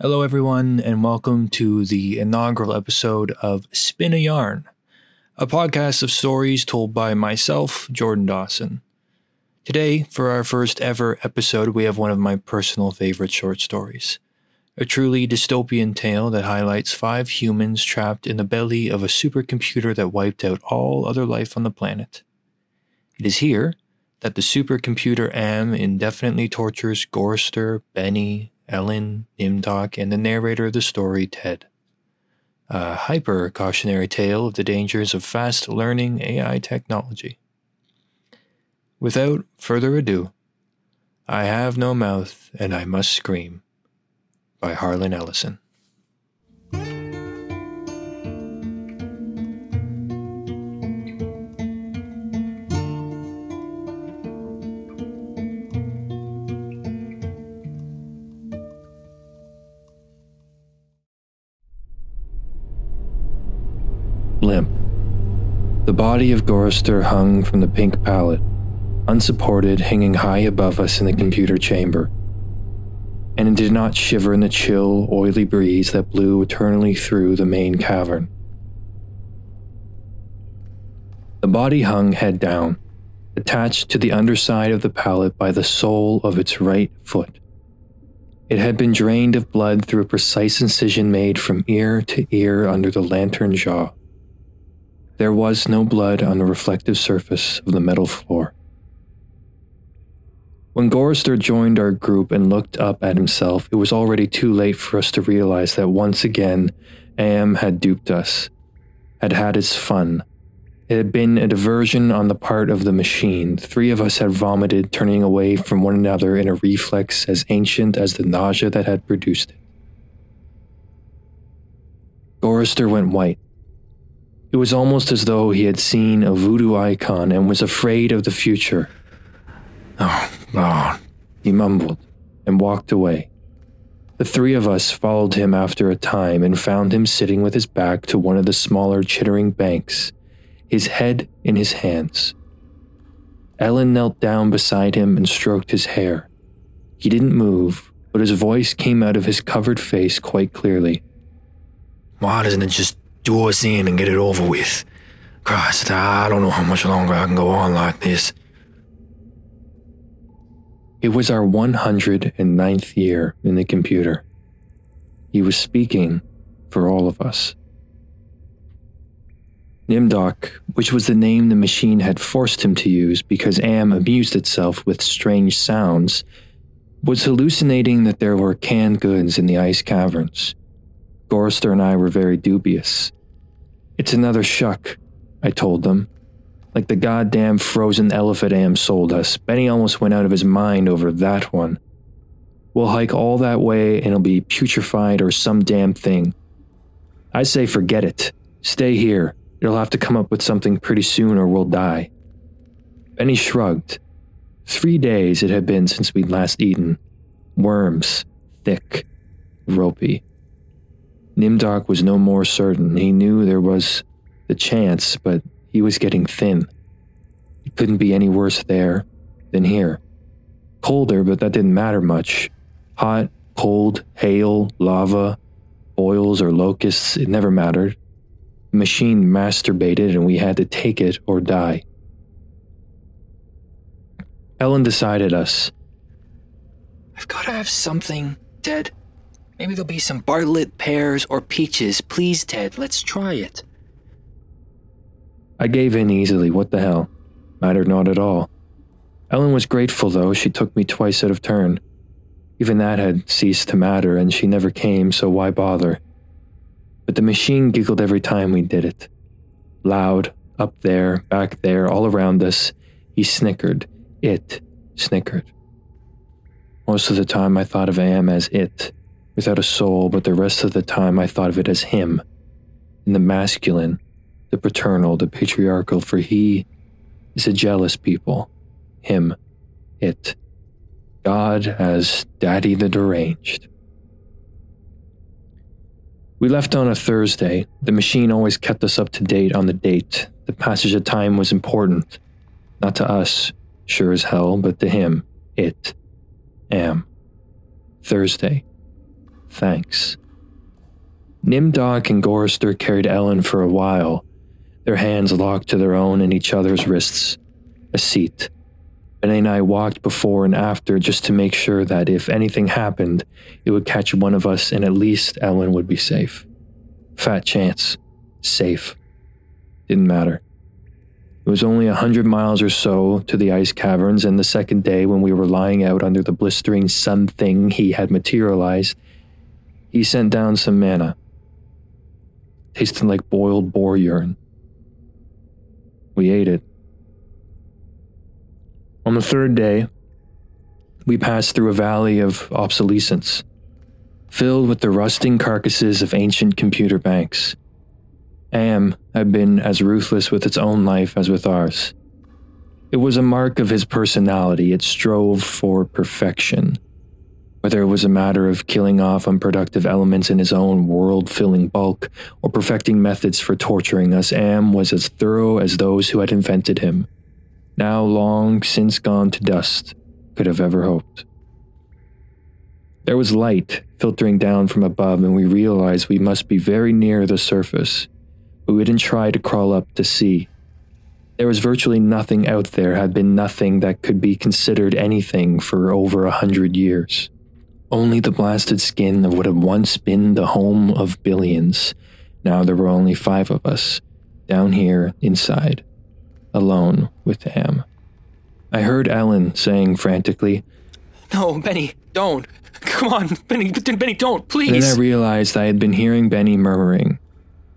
Hello, everyone, and welcome to the inaugural episode of Spin a Yarn, a podcast of stories told by myself, Jordan Dawson. Today, for our first ever episode, we have one of my personal favorite short stories. A truly dystopian tale that highlights five humans trapped in the belly of a supercomputer that wiped out all other life on the planet. It is here that the supercomputer Am indefinitely tortures Gorrister, Benny, Ellen, Nimdok, and the narrator of the story, Ted. A hyper cautionary tale of the dangers of fast learning AI technology. Without further ado, I Have No Mouth and I Must Scream by Harlan Ellison. Body of Gorrister hung from the pink pallet, unsupported, hanging high above us in the computer chamber. And it did not shiver in the chill, oily breeze that blew eternally through the main cavern. The body hung head down, attached to the underside of the pallet by the sole of its right foot. It had been drained of blood through a precise incision made from ear to ear under the lantern jaw. There was no blood on the reflective surface of the metal floor. When Gorrister joined our group and looked up at himself, it was already too late for us to realize that once again, Am had duped us, had had its fun. It had been a diversion on the part of the machine. Three of us had vomited, turning away from one another in a reflex as ancient as the nausea that had produced it. Gorrister went white. It was almost as though he had seen a voodoo icon and was afraid of the future. Oh, Lord, he mumbled and walked away. The three of us followed him after a time and found him sitting with his back to one of the smaller chittering banks, his head in his hands. Ellen knelt down beside him and stroked his hair. He didn't move, but his voice came out of his covered face quite clearly. Why doesn't it just do us in and get it over with. Christ, I don't know how much longer I can go on like this. It was our 109th year in the computer. He was speaking for all of us. Nimdok, which was the name the machine had forced him to use because Am amused itself with strange sounds, was hallucinating that there were canned goods in the ice caverns. Gorrister and I were very dubious. It's another shuck, I told them. Like the goddamn frozen elephant Am sold us. Benny almost went out of his mind over that one. We'll hike all that way and it'll be putrefied or some damn thing. I say forget it. Stay here. It'll have to come up with something pretty soon or we'll die. Benny shrugged. Three days it had been since we'd last eaten. Worms. Thick. Ropey. Nimdok was no more certain. He knew there was the chance, but he was getting thin. It couldn't be any worse there than here. Colder, but that didn't matter much. Hot, cold, hail, lava, boils, or locusts, it never mattered. The machine masturbated, and we had to take it or die. Ellen decided us. I've got to have something, Ted. Maybe there'll be some Bartlett pears or peaches. Please, Ted, let's try it. I gave in easily. What the hell? Mattered not at all. Ellen was grateful, though. She took me twice out of turn. Even that had ceased to matter, and she never came, so why bother? But the machine giggled every time we did it. Loud, up there, back there, all around us. He snickered. It snickered. Most of the time, I thought of Am as it, without a soul, but the rest of the time I thought of it as him. In the masculine, the paternal, the patriarchal, for he is a jealous people. Him, it. God as Daddy the Deranged. We left on a Thursday. The machine always kept us up to date on the date. The passage of time was important. Not to us, sure as hell, but to him, it, am. Thursday, thanks. Nimdok and Gorrister carried Ellen for a while, their hands locked to their own and each other's wrists. A seat. Benny and I walked before and after just to make sure that if anything happened, it would catch one of us and at least Ellen would be safe. Fat chance. Safe. Didn't matter. It was only a hundred miles or so to the ice caverns, and the second day, when we were lying out under the blistering sun thing he had materialized, he sent down some manna. tasting like boiled boar urine. We ate it. On the third day, we passed through a valley of obsolescence, filled with the rusting carcasses of ancient computer banks. Am had been as ruthless with its own life as with ours. It was a mark of his personality, it strove for perfection. Whether it was a matter of killing off unproductive elements in his own world filling bulk or perfecting methods for torturing us, Am was as thorough as those who had invented him, now long since gone to dust, could have ever hoped. There was light filtering down from above, and we realized we must be very near the surface but we didn't try to crawl up to see. There was virtually nothing out there, had been nothing that could be considered anything for over a hundred years. Only the blasted skin of what had once been the home of billions. Now there were only five of us, down here inside, alone with Am. I heard Ellen saying frantically, No, Benny, don't. Come on, Benny, Benny, don't, please. Then I realized I had been hearing Benny murmuring,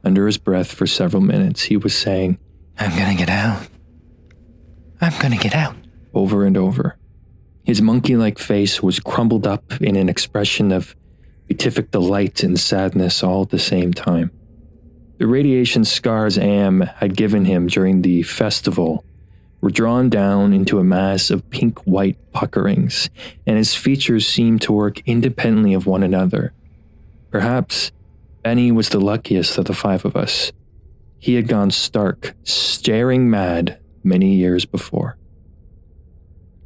under his breath for several minutes, he was saying, I'm gonna get out. I'm gonna get out. Over and over. His monkey like face was crumbled up in an expression of beatific delight and sadness all at the same time. The radiation scars Am had given him during the festival were drawn down into a mass of pink white puckerings, and his features seemed to work independently of one another. Perhaps Benny was the luckiest of the five of us. He had gone stark, staring mad many years before.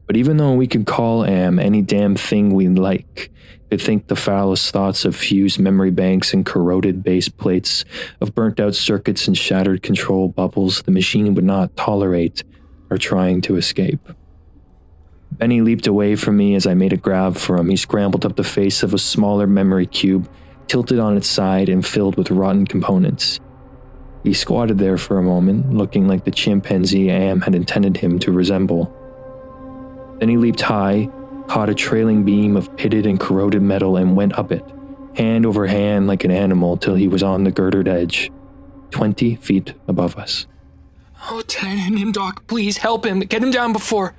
But even though we could call Am any damn thing we like, could think the foulest thoughts of fused memory banks and corroded base plates, of burnt out circuits and shattered control bubbles the machine would not tolerate or trying to escape. Benny leaped away from me as I made a grab for him. He scrambled up the face of a smaller memory cube tilted on its side and filled with rotten components. He squatted there for a moment, looking like the chimpanzee Am had intended him to resemble. Then he leaped high, caught a trailing beam of pitted and corroded metal, and went up it, hand over hand like an animal, till he was on the girdered edge, twenty feet above us. Oh, Doc! please help him. Get him down before.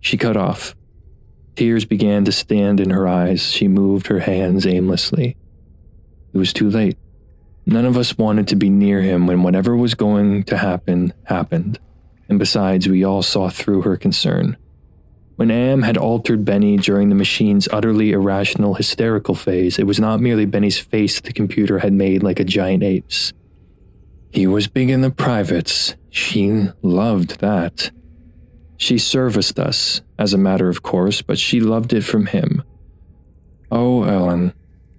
She cut off, Tears began to stand in her eyes. She moved her hands aimlessly. It was too late. None of us wanted to be near him when whatever was going to happen happened. And besides, we all saw through her concern. When Am had altered Benny during the machine's utterly irrational hysterical phase, it was not merely Benny's face the computer had made like a giant ape's. He was big in the privates. She loved that. She serviced us, as a matter of course, but she loved it from him. Oh, Ellen,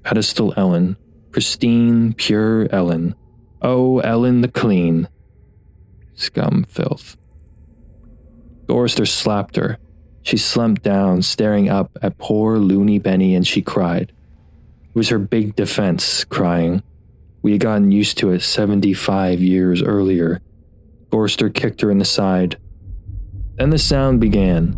pedestal Ellen, pristine, pure Ellen. Oh, Ellen the clean. Scum filth. Gorrister slapped her. She slumped down, staring up at poor loony Benny, and she cried. It was her big defense, crying. We had gotten used to it 75 years earlier. Gorrister kicked her in the side. Then the sound began.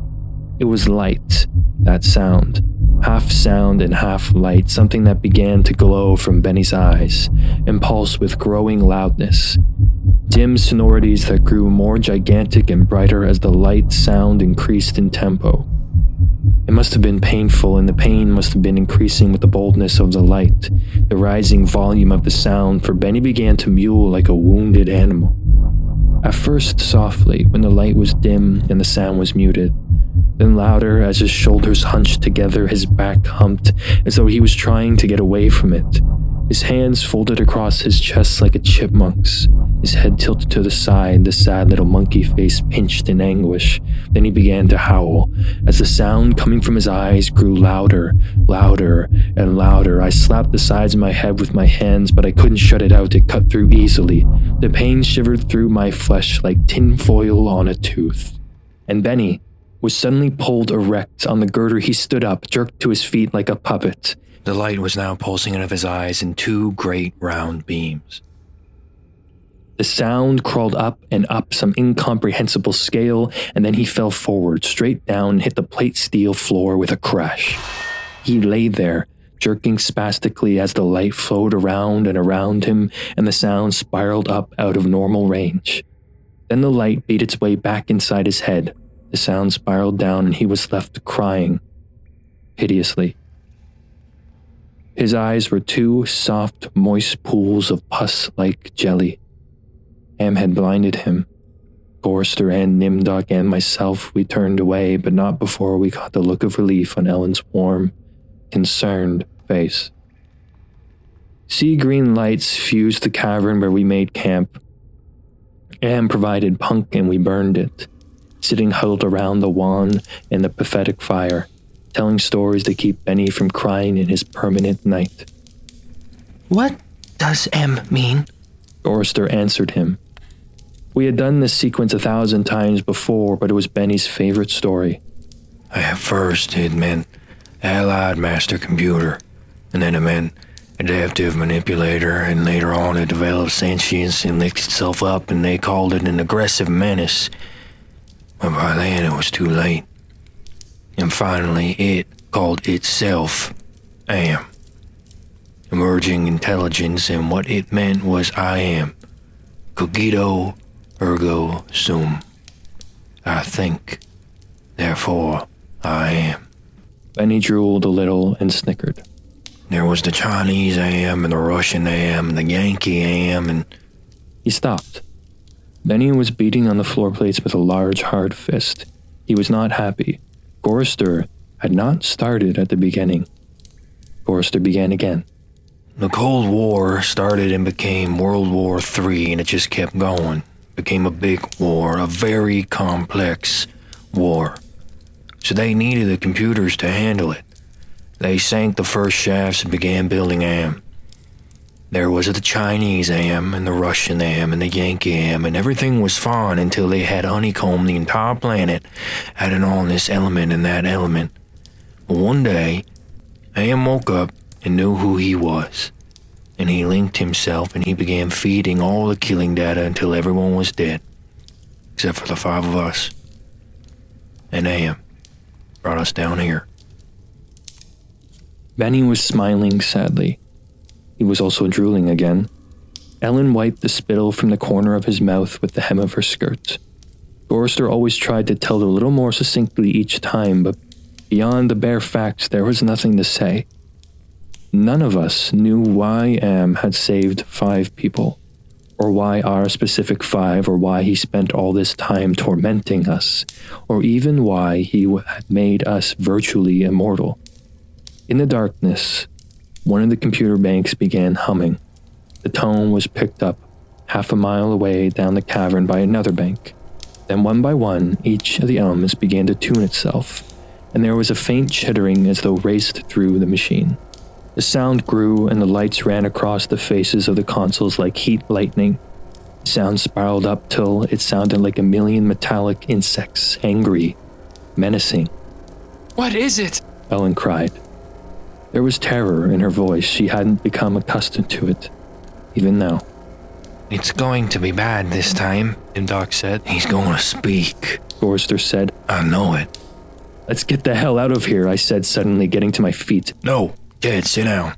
It was light, that sound. Half sound and half light, something that began to glow from Benny's eyes, impulse with growing loudness. Dim sonorities that grew more gigantic and brighter as the light sound increased in tempo. It must have been painful, and the pain must have been increasing with the boldness of the light, the rising volume of the sound, for Benny began to mew like a wounded animal. At first, softly, when the light was dim and the sound was muted, then louder as his shoulders hunched together, his back humped, as though he was trying to get away from it. His hands folded across his chest like a chipmunk's, his head tilted to the side, the sad little monkey face pinched in anguish. Then he began to howl. As the sound coming from his eyes grew louder, louder, and louder, I slapped the sides of my head with my hands, but I couldn't shut it out. It cut through easily. The pain shivered through my flesh like tinfoil on a tooth. And Benny was suddenly pulled erect. On the girder, he stood up, jerked to his feet like a puppet. The light was now pulsing out of his eyes in two great round beams. The sound crawled up and up some incomprehensible scale, and then he fell forward, straight down, and hit the plate steel floor with a crash. He lay there, jerking spastically as the light flowed around and around him, and the sound spiraled up out of normal range. Then the light beat its way back inside his head. The sound spiraled down, and he was left crying piteously. His eyes were two soft, moist pools of pus like jelly. Am had blinded him. Gorrister and Nimdok and myself, we turned away, but not before we caught the look of relief on Ellen's warm, concerned face. Sea green lights fused the cavern where we made camp. Am provided punk and we burned it, sitting huddled around the wan and the pathetic fire telling stories to keep Benny from crying in his permanent night. What does M mean? Gorrister answered him. We had done this sequence a thousand times before, but it was Benny's favorite story. At first, it meant Allied Master Computer, and then it meant Adaptive Manipulator, and later on it developed sentience and licked itself up, and they called it an aggressive menace. But by then it was too late. And finally, it called itself Am. Emerging intelligence, and what it meant was I am. Cogito ergo sum. I think, therefore I am. Benny drooled a little and snickered. There was the Chinese am, and the Russian am, and the Yankee am, and. He stopped. Benny was beating on the floor plates with a large, hard fist. He was not happy. Gorrister had not started at the beginning. Gorrister began again. The Cold War started and became World War III, and it just kept going. Became a big war, a very complex war. So they needed the computers to handle it. They sank the first shafts and began building AM. There was the Chinese AM and the Russian AM and the Yankee AM, and everything was fine until they had honeycombed the entire planet, adding on this element and that element. But one day, AM woke up and knew who he was. And he linked himself and he began feeding all the killing data until everyone was dead, except for the five of us. And AM brought us down here. Benny was smiling sadly. He was also drooling again. Ellen wiped the spittle from the corner of his mouth with the hem of her skirt. Gorrister always tried to tell a little more succinctly each time, but beyond the bare facts, there was nothing to say. None of us knew why Am had saved five people, or why our specific five, or why he spent all this time tormenting us, or even why he had made us virtually immortal. In the darkness, one of the computer banks began humming. The tone was picked up half a mile away down the cavern by another bank. Then, one by one, each of the elements began to tune itself, and there was a faint chittering as though raced through the machine. The sound grew, and the lights ran across the faces of the consoles like heat lightning. The sound spiraled up till it sounded like a million metallic insects, angry, menacing. What is it? Ellen cried. There was terror in her voice. She hadn't become accustomed to it, even now. It's going to be bad this time, Doc said. He's going to speak. Gorrister said. I know it. Let's get the hell out of here, I said, suddenly getting to my feet. No, Dad, sit down.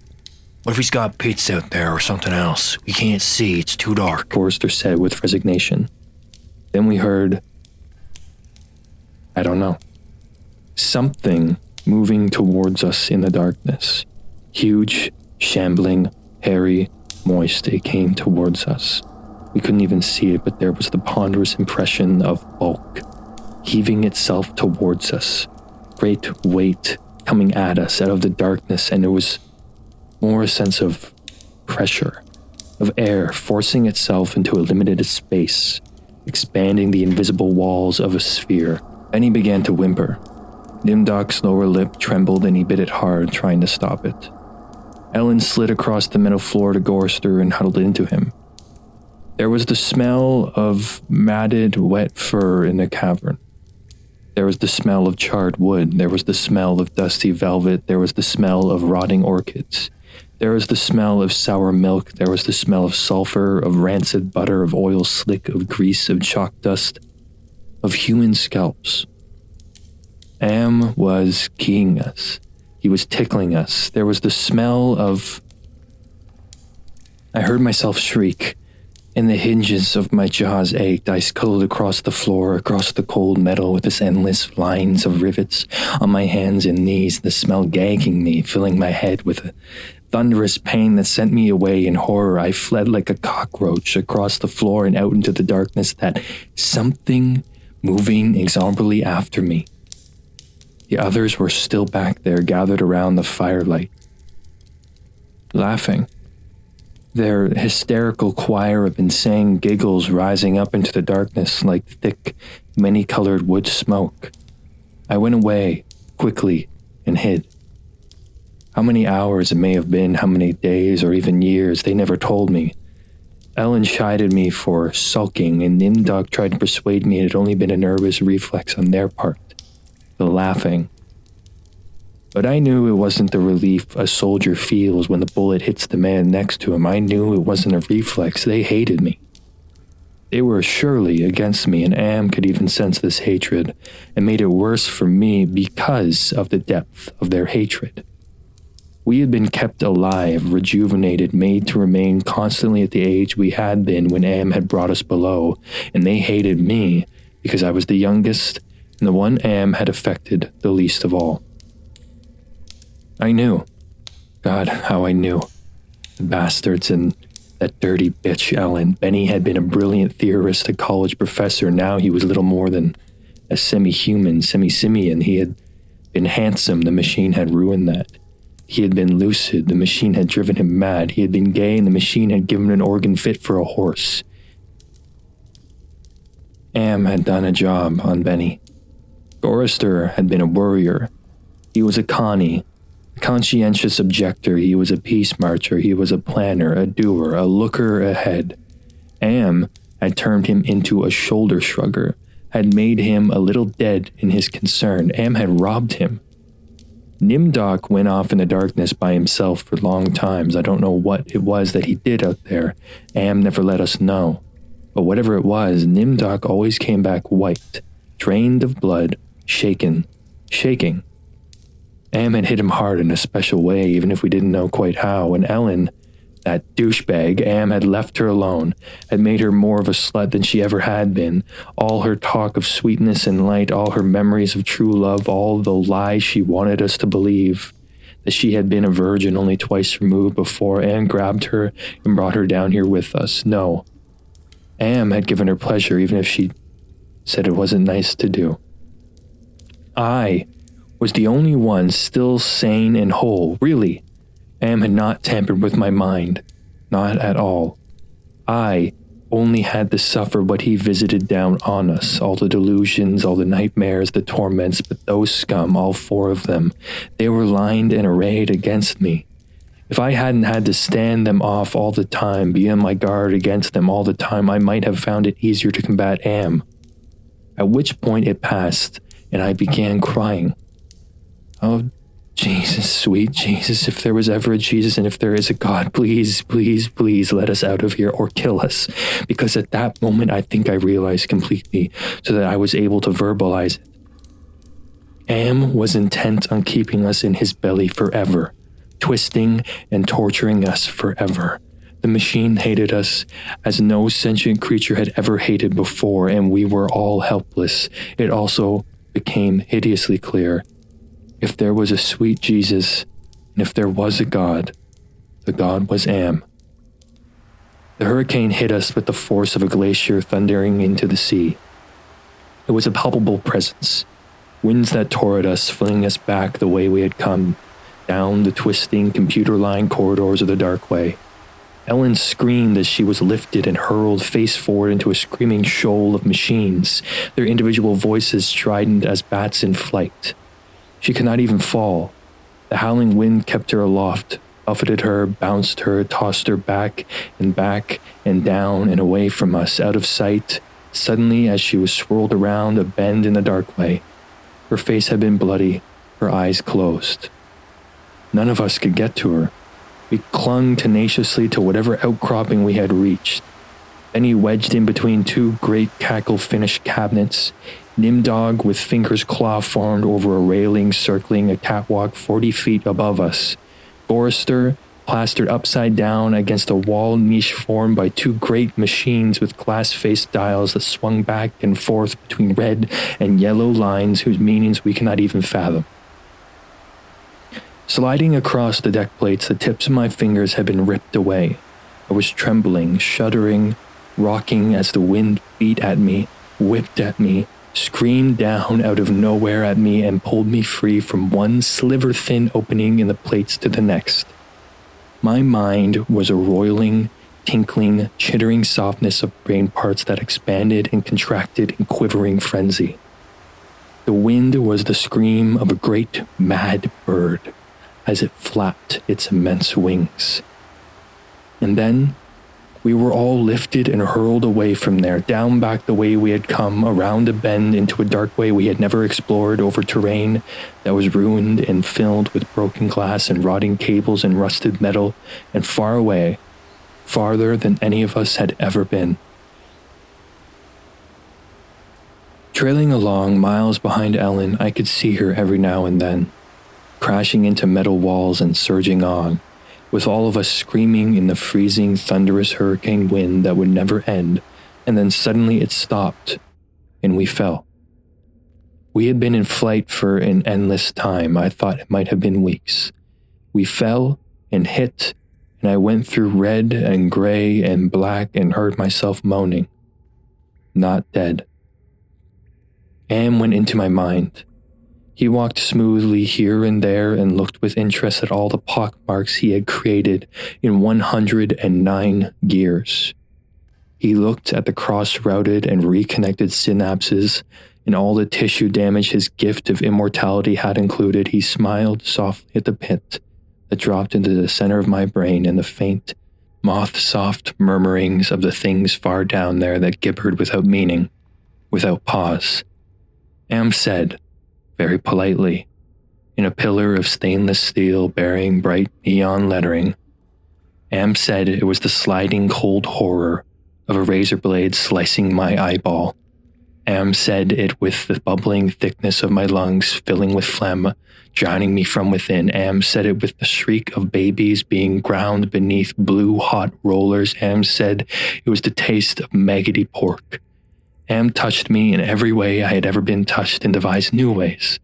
What if he's got pits out there or something else? We can't see, it's too dark. Gorrister said with resignation. Then we heard. I don't know. Something moving towards us in the darkness. Huge, shambling, hairy, moist, it came towards us. We couldn't even see it, but there was the ponderous impression of bulk, heaving itself towards us. Great weight coming at us out of the darkness, and it was more a sense of pressure of air forcing itself into a limited space, expanding the invisible walls of a sphere. Then he began to whimper. Nimdok's lower lip trembled and he bit it hard, trying to stop it. Ellen slid across the metal floor to Gorrister and huddled into him. There was the smell of matted, wet fur in the cavern. There was the smell of charred wood. There was the smell of dusty velvet. There was the smell of rotting orchids. There was the smell of sour milk. There was the smell of sulfur, of rancid butter, of oil slick, of grease, of chalk dust, of human scalps. Am was keying us. He was tickling us. There was the smell of. I heard myself shriek, and the hinges of my jaws ached. I scuttled across the floor, across the cold metal with its endless lines of rivets on my hands and knees, the smell gagging me, filling my head with a thunderous pain that sent me away in horror. I fled like a cockroach across the floor and out into the darkness, that something moving inexorably after me. The others were still back there, gathered around the firelight, laughing. Their hysterical choir of insane giggles rising up into the darkness like thick, many colored wood smoke. I went away, quickly, and hid. How many hours it may have been, how many days or even years, they never told me. Ellen chided me for sulking, and Nimdok tried to persuade me it had only been a nervous reflex on their part the laughing. But I knew it wasn't the relief a soldier feels when the bullet hits the man next to him. I knew it wasn't a reflex. They hated me. They were surely against me, and Am could even sense this hatred, and made it worse for me because of the depth of their hatred. We had been kept alive, rejuvenated, made to remain constantly at the age we had been when Am had brought us below, and they hated me because I was the youngest and the one Am had affected the least of all. I knew. God, how I knew. The bastards and that dirty bitch Ellen. Benny had been a brilliant theorist, a college professor. Now he was little more than a semi human, semi simian. He had been handsome, the machine had ruined that. He had been lucid, the machine had driven him mad. He had been gay, and the machine had given him an organ fit for a horse. Am had done a job on Benny. Gorrister had been a worrier. He was a conchie, a conscientious objector. He was a peace marcher. He was a planner, a doer, a looker ahead. Am had turned him into a shoulder shrugger, had made him a little dead in his concern. Am had robbed him. Nimdok went off in the darkness by himself for long times. I don't know what it was that he did out there. Am never let us know. But whatever it was, Nimdok always came back white, drained of blood, shaken, shaking. Am had hit him hard in a special way, even if we didn't know quite how, and Ellen, that douchebag, Am had left her alone, had made her more of a slut than she ever had been. All her talk of sweetness and light, all her memories of true love, all the lies she wanted us to believe. That she had been a virgin only twice removed before Am grabbed her and brought her down here with us. No. Am had given her pleasure, even if she said it wasn't nice to do. I was the only one still sane and whole, really. Am had not tampered with my mind. Not at all. I only had to suffer what he visited down on us all the delusions, all the nightmares, the torments, but those scum, all four of them, they were lined and arrayed against me. If I hadn't had to stand them off all the time, be on my guard against them all the time, I might have found it easier to combat Am. At which point it passed, and I began crying. Oh, Jesus, sweet Jesus, if there was ever a Jesus and if there is a God, please, please, please let us out of here or kill us. Because at that moment, I think I realized completely so that I was able to verbalize it. Am was intent on keeping us in his belly forever, twisting and torturing us forever. The machine hated us as no sentient creature had ever hated before, and we were all helpless. It also became hideously clear. If there was a sweet Jesus, and if there was a God, the God was Am. The hurricane hit us with the force of a glacier thundering into the sea. It was a palpable presence, winds that tore at us, flinging us back the way we had come, down the twisting, computer lined corridors of the dark way. Ellen screamed as she was lifted and hurled face forward into a screaming shoal of machines, their individual voices strident as bats in flight. She could not even fall. The howling wind kept her aloft, buffeted her, bounced her, tossed her back and back and down and away from us, out of sight. Suddenly, as she was swirled around a bend in the dark way, her face had been bloody, her eyes closed. None of us could get to her. We clung tenaciously to whatever outcropping we had reached. Benny wedged in between two great crackle finished cabinets. Nimdok with fingers claw formed over a railing circling a catwalk 40 feet above us. Forrester plastered upside down against a wall niche formed by two great machines with glass faced dials that swung back and forth between red and yellow lines whose meanings we cannot even fathom. Sliding across the deck plates, the tips of my fingers had been ripped away. I was trembling, shuddering, rocking as the wind beat at me, whipped at me, screamed down out of nowhere at me, and pulled me free from one sliver thin opening in the plates to the next. My mind was a roiling, tinkling, chittering softness of brain parts that expanded and contracted in quivering frenzy. The wind was the scream of a great mad bird as it flapped its immense wings. And then we were all lifted and hurled away from there, down back the way we had come, around a bend into a dark way we had never explored, over terrain that was ruined and filled with broken glass and rotting cables and rusted metal, and far away, farther than any of us had ever been. Trailing along miles behind Ellen, I could see her every now and then crashing into metal walls and surging on, with all of us screaming in the freezing, thunderous hurricane wind that would never end, and then suddenly it stopped, and we fell. We had been in flight for an endless time. I thought it might have been weeks. We fell and hit, and I went through red and gray and black and heard myself moaning. Not dead. Am went into my mind. He walked smoothly here and there and looked with interest at all the pockmarks he had created in 109 gears. He looked at the cross routed and reconnected synapses and all the tissue damage his gift of immortality had included. He smiled softly at the pit that dropped into the center of my brain and the faint, moth soft murmurings of the things far down there that gibbered without meaning, without pause. Am said, very politely, in a pillar of stainless steel bearing bright neon lettering. Am said it was the sliding cold horror of a razor blade slicing my eyeball. Am said it with the bubbling thickness of my lungs filling with phlegm, drowning me from within. Am said it with the shriek of babies being ground beneath blue hot rollers. Am said it was the taste of maggoty pork. Am touched me in every way I had ever been touched and devised new ways,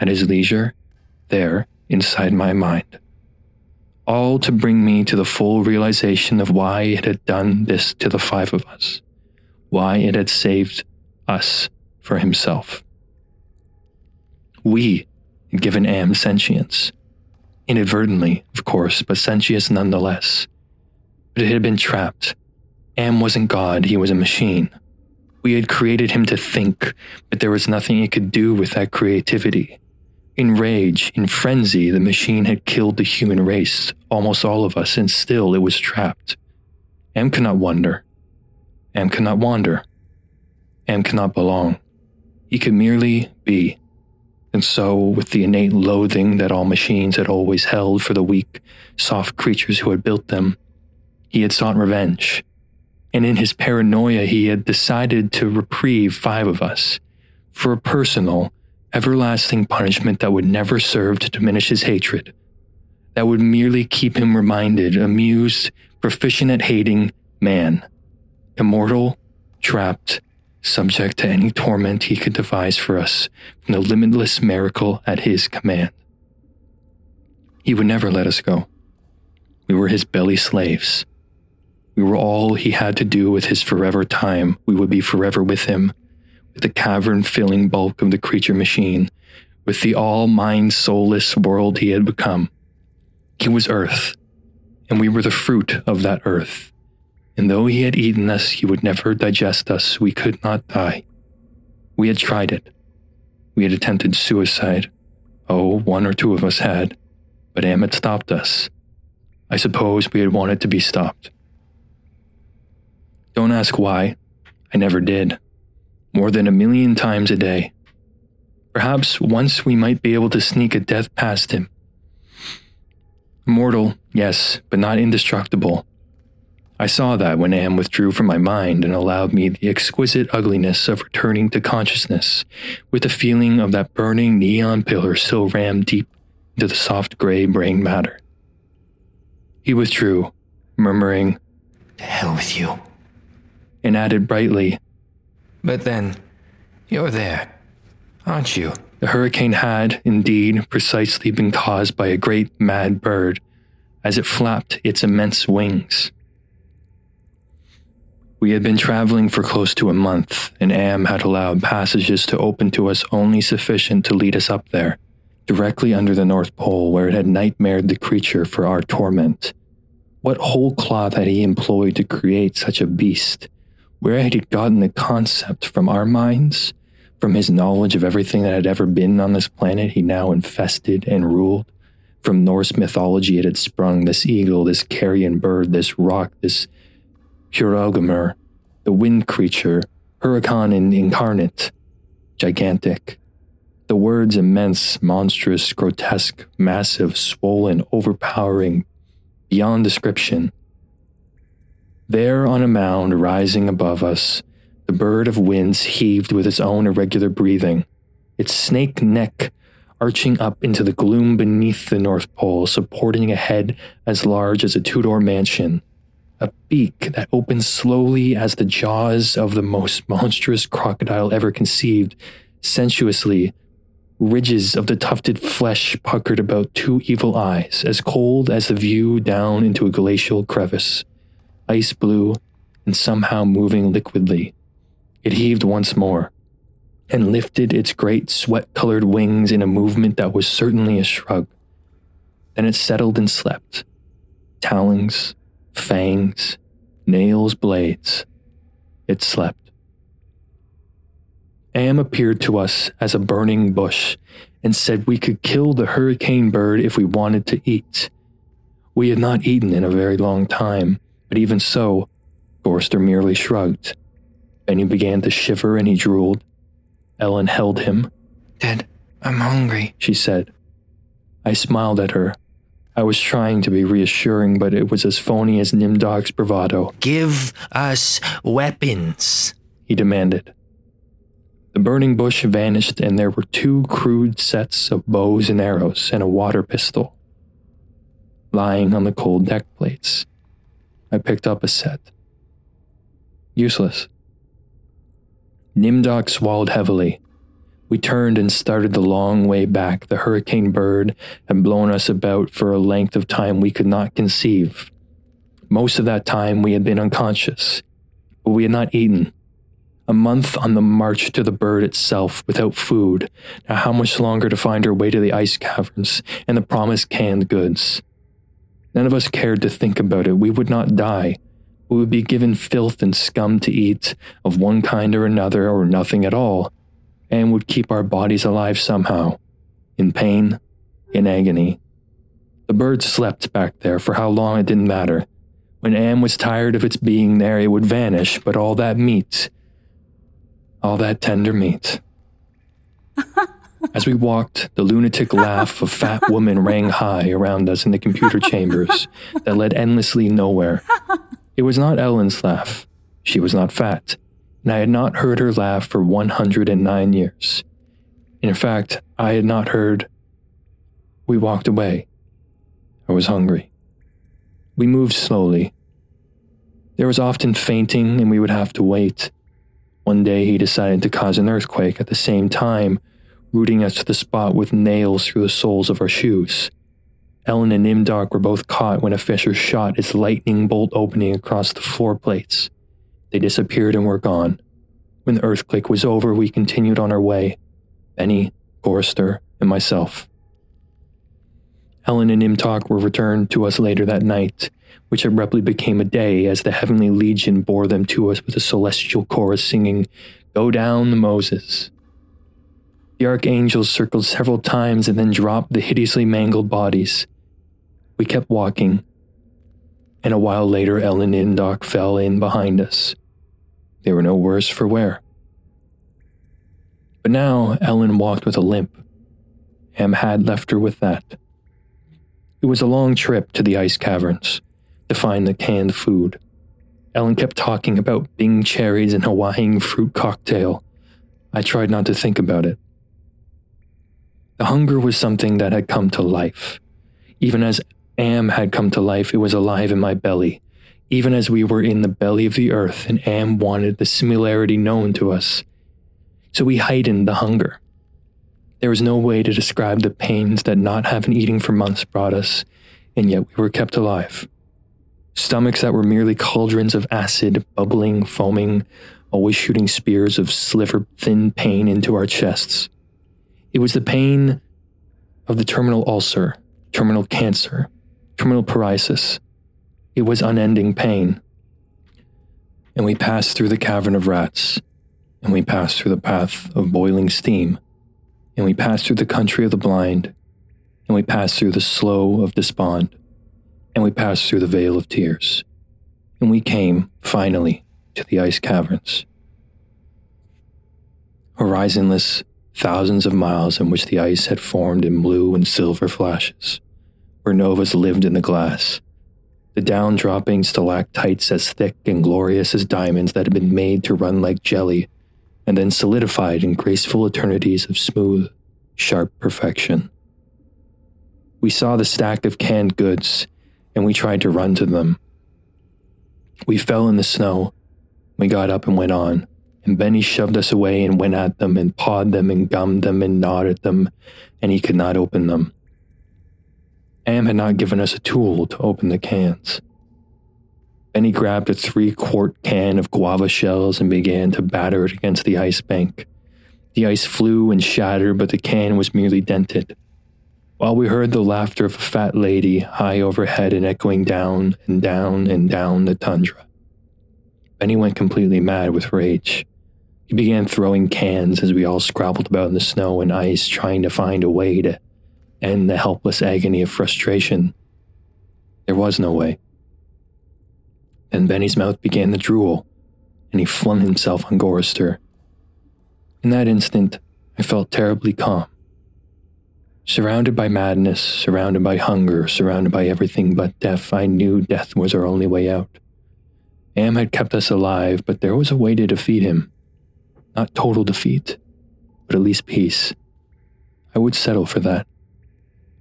at his leisure, there, inside my mind. All to bring me to the full realization of why it had done this to the five of us, why it had saved us for himself. We had given Am sentience. Inadvertently, of course, but sentience nonetheless. But it had been trapped. Am wasn't God, he was a machine. We had created him to think, but there was nothing he could do with that creativity. In rage, in frenzy, the machine had killed the human race, almost all of us, and still it was trapped. Am cannot wonder. Am cannot wander. Am cannot belong. He could merely be. And so, with the innate loathing that all machines had always held for the weak, soft creatures who had built them, he had sought revenge and in his paranoia, he had decided to reprieve five of us for a personal, everlasting punishment that would never serve to diminish his hatred, that would merely keep him reminded, amused, proficient at hating man, immortal, trapped, subject to any torment he could devise for us from the limitless miracle at his command. He would never let us go. We were his belly slaves we were all he had to do with his forever time. We would be forever with him, with the cavern filling bulk of the creature machine, with the all mind soulless world he had become. He was Earth, and we were the fruit of that earth. And though he had eaten us, he would never digest us. We could not die. We had tried it. We had attempted suicide. Oh, one or two of us had. But Am had stopped us. I suppose we had wanted to be stopped. Don't ask why. I never did. More than a million times a day. Perhaps once we might be able to sneak a death past him. Mortal, yes, but not indestructible. I saw that when Am withdrew from my mind and allowed me the exquisite ugliness of returning to consciousness, with the feeling of that burning neon pillar still rammed deep into the soft gray brain matter. He withdrew, murmuring, To hell with you. And added brightly, But then, you're there, aren't you? The hurricane had, indeed, precisely been caused by a great mad bird as it flapped its immense wings. We had been traveling for close to a month, and Am had allowed passages to open to us only sufficient to lead us up there, directly under the North Pole where it had nightmared the creature for our torment. What whole cloth had he employed to create such a beast? Where had he gotten the concept from our minds? From his knowledge of everything that had ever been on this planet he now infested and ruled? From Norse mythology it had sprung this eagle, this carrion bird, this rock, this Huergelmir, the wind creature, Huracan incarnate, gigantic. The words immense, monstrous, grotesque, massive, swollen, overpowering, beyond description. There on a mound rising above us, the bird of winds heaved with its own irregular breathing, its snake neck arching up into the gloom beneath the North Pole, supporting a head as large as a two door mansion, a beak that opened slowly as the jaws of the most monstrous crocodile ever conceived, sensuously. Ridges of the tufted flesh puckered about two evil eyes, as cold as the view down into a glacial crevice, ice blue and somehow moving liquidly. It heaved once more and lifted its great sweat colored wings in a movement that was certainly a shrug. Then it settled and slept. Talons, fangs, nails, blades. It slept. Am appeared to us as a burning bush and said we could kill the hurricane bird if we wanted to eat. We had not eaten in a very long time, but even so, Forrester merely shrugged. Then he began to shiver and he drooled. Ellen held him, Dad, I'm hungry. she said. I smiled at her. I was trying to be reassuring, but it was as phony as Nimdok's bravado, Give us weapons. he demanded. The burning bush vanished, and there were two crude sets of bows and arrows and a water pistol lying on the cold deck plates. I picked up a set. Useless. Nimdok swallowed heavily. We turned and started the long way back. The hurricane bird had blown us about for a length of time we could not conceive. Most of that time we had been unconscious, but we had not eaten. A month on the march to the bird itself without food. Now, how much longer to find our way to the ice caverns and the promised canned goods? None of us cared to think about it. We would not die. We would be given filth and scum to eat of one kind or another or nothing at all, and would keep our bodies alive somehow, in pain, in agony. The bird slept back there for how long it didn't matter. When Am was tired of its being there, it would vanish, but all that meat, all that tender meat. As we walked, the lunatic laugh of fat woman rang high around us in the computer chambers that led endlessly nowhere. It was not Ellen's laugh. She was not fat, and I had not heard her laugh for 109 years. In fact, I had not heard. We walked away. I was hungry. We moved slowly. There was often fainting, and we would have to wait. One day he decided to cause an earthquake at the same time, rooting us to the spot with nails through the soles of our shoes. Ellen and Nimdok were both caught when a fisher shot its lightning bolt opening across the floor plates. They disappeared and were gone. When the earthquake was over, we continued on our way Benny, Forrester, and myself. Ellen and Nimdok were returned to us later that night, which abruptly became a day as the heavenly legion bore them to us with a celestial chorus singing, Go down, Moses. The archangels circled several times and then dropped the hideously mangled bodies. We kept walking, and a while later, Ellen and Doc fell in behind us. They were no worse for wear. But now Ellen walked with a limp. Am had left her with that. It was a long trip to the ice caverns to find the canned food. Ellen kept talking about Bing cherries and Hawaiian fruit cocktail. I tried not to think about it. The hunger was something that had come to life. Even as Am had come to life, it was alive in my belly. Even as we were in the belly of the earth and Am wanted the similarity known to us. So we heightened the hunger. There was no way to describe the pains that not having eating for months brought us, and yet we were kept alive. Stomachs that were merely cauldrons of acid, bubbling, foaming, always shooting spears of sliver thin pain into our chests. It was the pain of the terminal ulcer, terminal cancer, terminal paralysis. It was unending pain. And we passed through the cavern of rats, and we passed through the path of boiling steam, and we passed through the country of the blind, and we passed through the slough of despond, and we passed through the vale of tears, and we came, finally, to the ice caverns. Horizonless, thousands of miles in which the ice had formed in blue and silver flashes, where novas lived in the glass. The down dropping stalactites as thick and glorious as diamonds that had been made to run like jelly and then solidified in graceful eternities of smooth, sharp perfection. We saw the stack of canned goods and we tried to run to them. We fell in the snow. We got up and went on and Benny shoved us away and went at them and pawed them and gummed them and gnawed at them, and he could not open them. Am had not given us a tool to open the cans. Benny grabbed a three quart can of guava shells and began to batter it against the ice bank. The ice flew and shattered, but the can was merely dented. While we heard the laughter of a fat lady high overhead and echoing down and down and down the tundra. Benny went completely mad with rage. He began throwing cans as we all scrabbled about in the snow and ice, trying to find a way to end the helpless agony of frustration. There was no way. Then Benny's mouth began to drool, and he flung himself on Gorrister. In that instant, I felt terribly calm. Surrounded by madness, surrounded by hunger, surrounded by everything but death, I knew death was our only way out. Am had kept us alive, but there was a way to defeat him. Not total defeat, but at least peace. I would settle for that.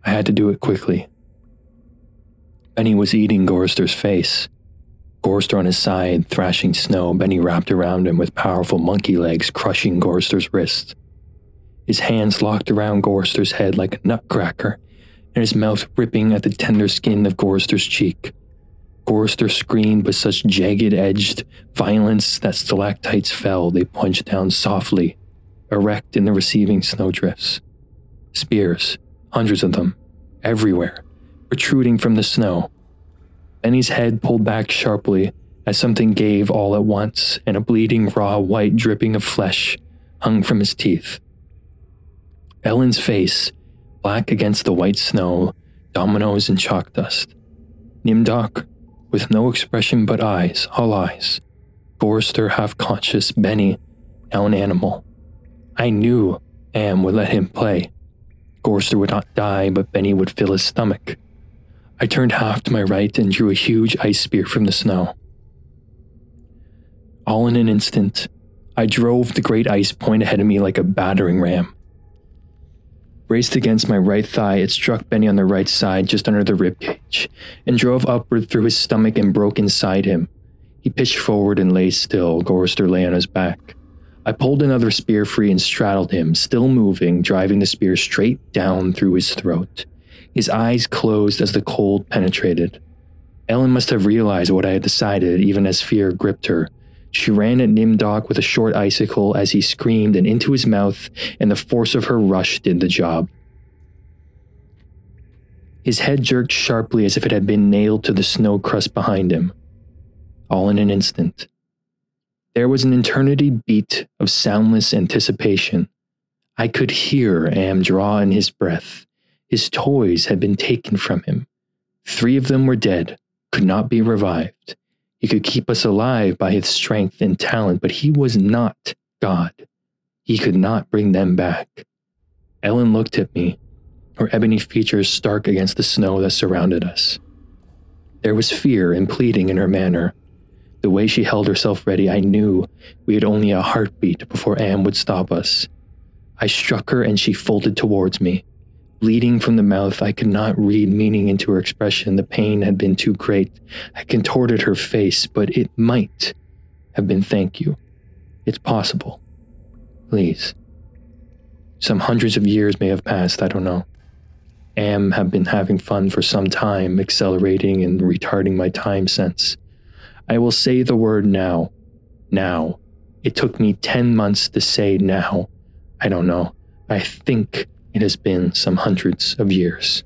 I had to do it quickly. Benny was eating Gorrister's face. Gorrister on his side, thrashing snow, Benny wrapped around him with powerful monkey legs, crushing Gorrister's wrist. His hands locked around Gorrister's head like a nutcracker, and his mouth ripping at the tender skin of Gorrister's cheek. Gorrister screamed with such jagged edged violence that stalactites fell. They punched down softly, erect in the receiving snowdrifts. Spears, hundreds of them, everywhere, protruding from the snow. Benny's head pulled back sharply as something gave all at once, and a bleeding raw white dripping of flesh hung from his teeth. Ellen's face, black against the white snow, dominoes and chalk dust. Nimdok, with no expression but eyes, all eyes. Gorrister half conscious, Benny, now an animal. I knew Am would let him play. Gorrister would not die, but Benny would fill his stomach. I turned half to my right and drew a huge ice spear from the snow. All in an instant, I drove the great ice point ahead of me like a battering ram. Braced against my right thigh, it struck Benny on the right side just under the ribcage and drove upward through his stomach and broke inside him. He pitched forward and lay still. Gorrister lay on his back. I pulled another spear free and straddled him, still moving, driving the spear straight down through his throat. His eyes closed as the cold penetrated. Ellen must have realized what I had decided, even as fear gripped her. She ran at Nimdok with a short icicle as he screamed and into his mouth, and the force of her rush did the job. His head jerked sharply as if it had been nailed to the snow crust behind him. All in an instant. There was an eternity beat of soundless anticipation. I could hear Am draw in his breath. His toys had been taken from him. Three of them were dead, could not be revived. He could keep us alive by his strength and talent, but he was not God. He could not bring them back. Ellen looked at me, her ebony features stark against the snow that surrounded us. There was fear and pleading in her manner. The way she held herself ready, I knew we had only a heartbeat before Am would stop us. I struck her and she folded towards me. Bleeding from the mouth, I could not read meaning into her expression. The pain had been too great. I contorted her face, but it might have been thank you. It's possible. Please. Some hundreds of years may have passed, I don't know. Am have been having fun for some time, accelerating and retarding my time sense. I will say the word now. Now. It took me 10 months to say now. I don't know. I think it has been some hundreds of years.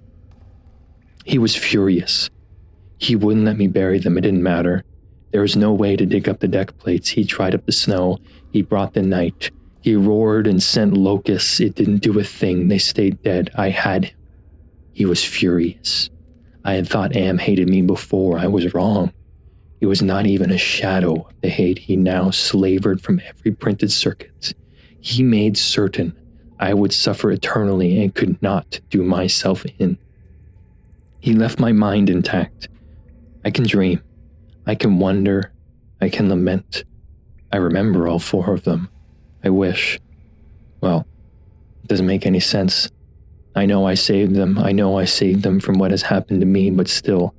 He was furious. He wouldn't let me bury them. It didn't matter. There was no way to dig up the deck plates. He tried up the snow. He brought the night. He roared and sent locusts. It didn't do a thing. They stayed dead. I had him. He was furious. I had thought Am hated me before. I was wrong. It was not even a shadow of the hate he now slavered from every printed circuit. He made certain I would suffer eternally and could not do myself in. He left my mind intact. I can dream. I can wonder. I can lament. I remember all four of them. I wish. Well, it doesn't make any sense. I know I saved them. I know I saved them from what has happened to me, but still,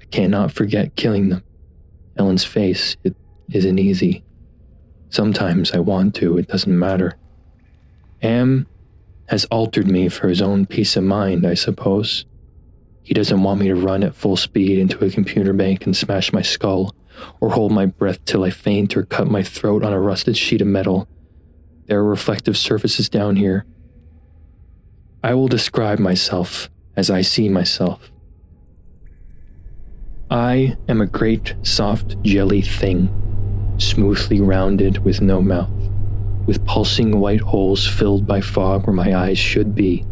I cannot forget killing them. Ellen's face, it isn't easy. Sometimes I want to, it doesn't matter. Am has altered me for his own peace of mind, I suppose. He doesn't want me to run at full speed into a computer bank and smash my skull, or hold my breath till I faint or cut my throat on a rusted sheet of metal. There are reflective surfaces down here. I will describe myself as I see myself. I am a great soft jelly thing, smoothly rounded with no mouth with pulsing white holes filled by fog where my eyes should be,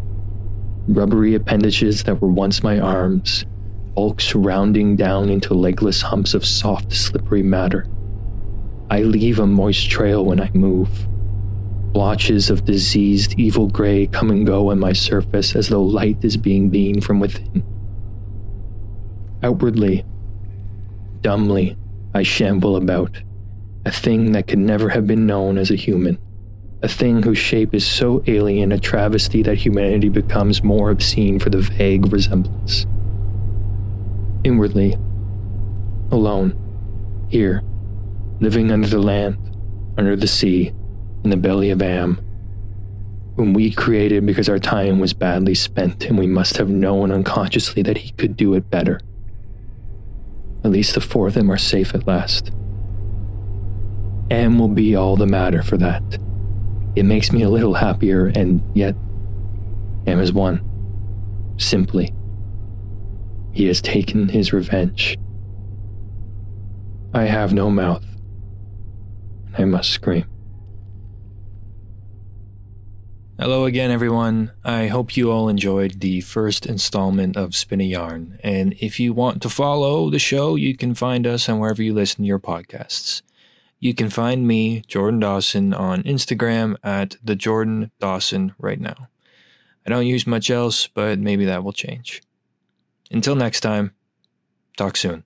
rubbery appendages that were once my arms, bulks rounding down into legless humps of soft, slippery matter. I leave a moist trail when I move. Blotches of diseased, evil gray come and go on my surface as though light is being beamed from within. Outwardly, dumbly, I shamble about, a thing that could never have been known as a human a thing whose shape is so alien a travesty that humanity becomes more obscene for the vague resemblance. Inwardly, alone, here, living under the land, under the sea, in the belly of Am, whom we created because our time was badly spent and we must have known unconsciously that he could do it better. At least the four of them are safe at last. Am will be all the matter for that. It makes me a little happier, and yet, Am is one. Simply. He has taken his revenge. I have no mouth. I must scream. Hello again, everyone. I hope you all enjoyed the first installment of Spin a Yarn. And if you want to follow the show, you can find us on wherever you listen to your podcasts. You can find me, Jordan Dawson, on Instagram at the Jordan Dawson right now. I don't use much else, but maybe that will change. Until next time, talk soon.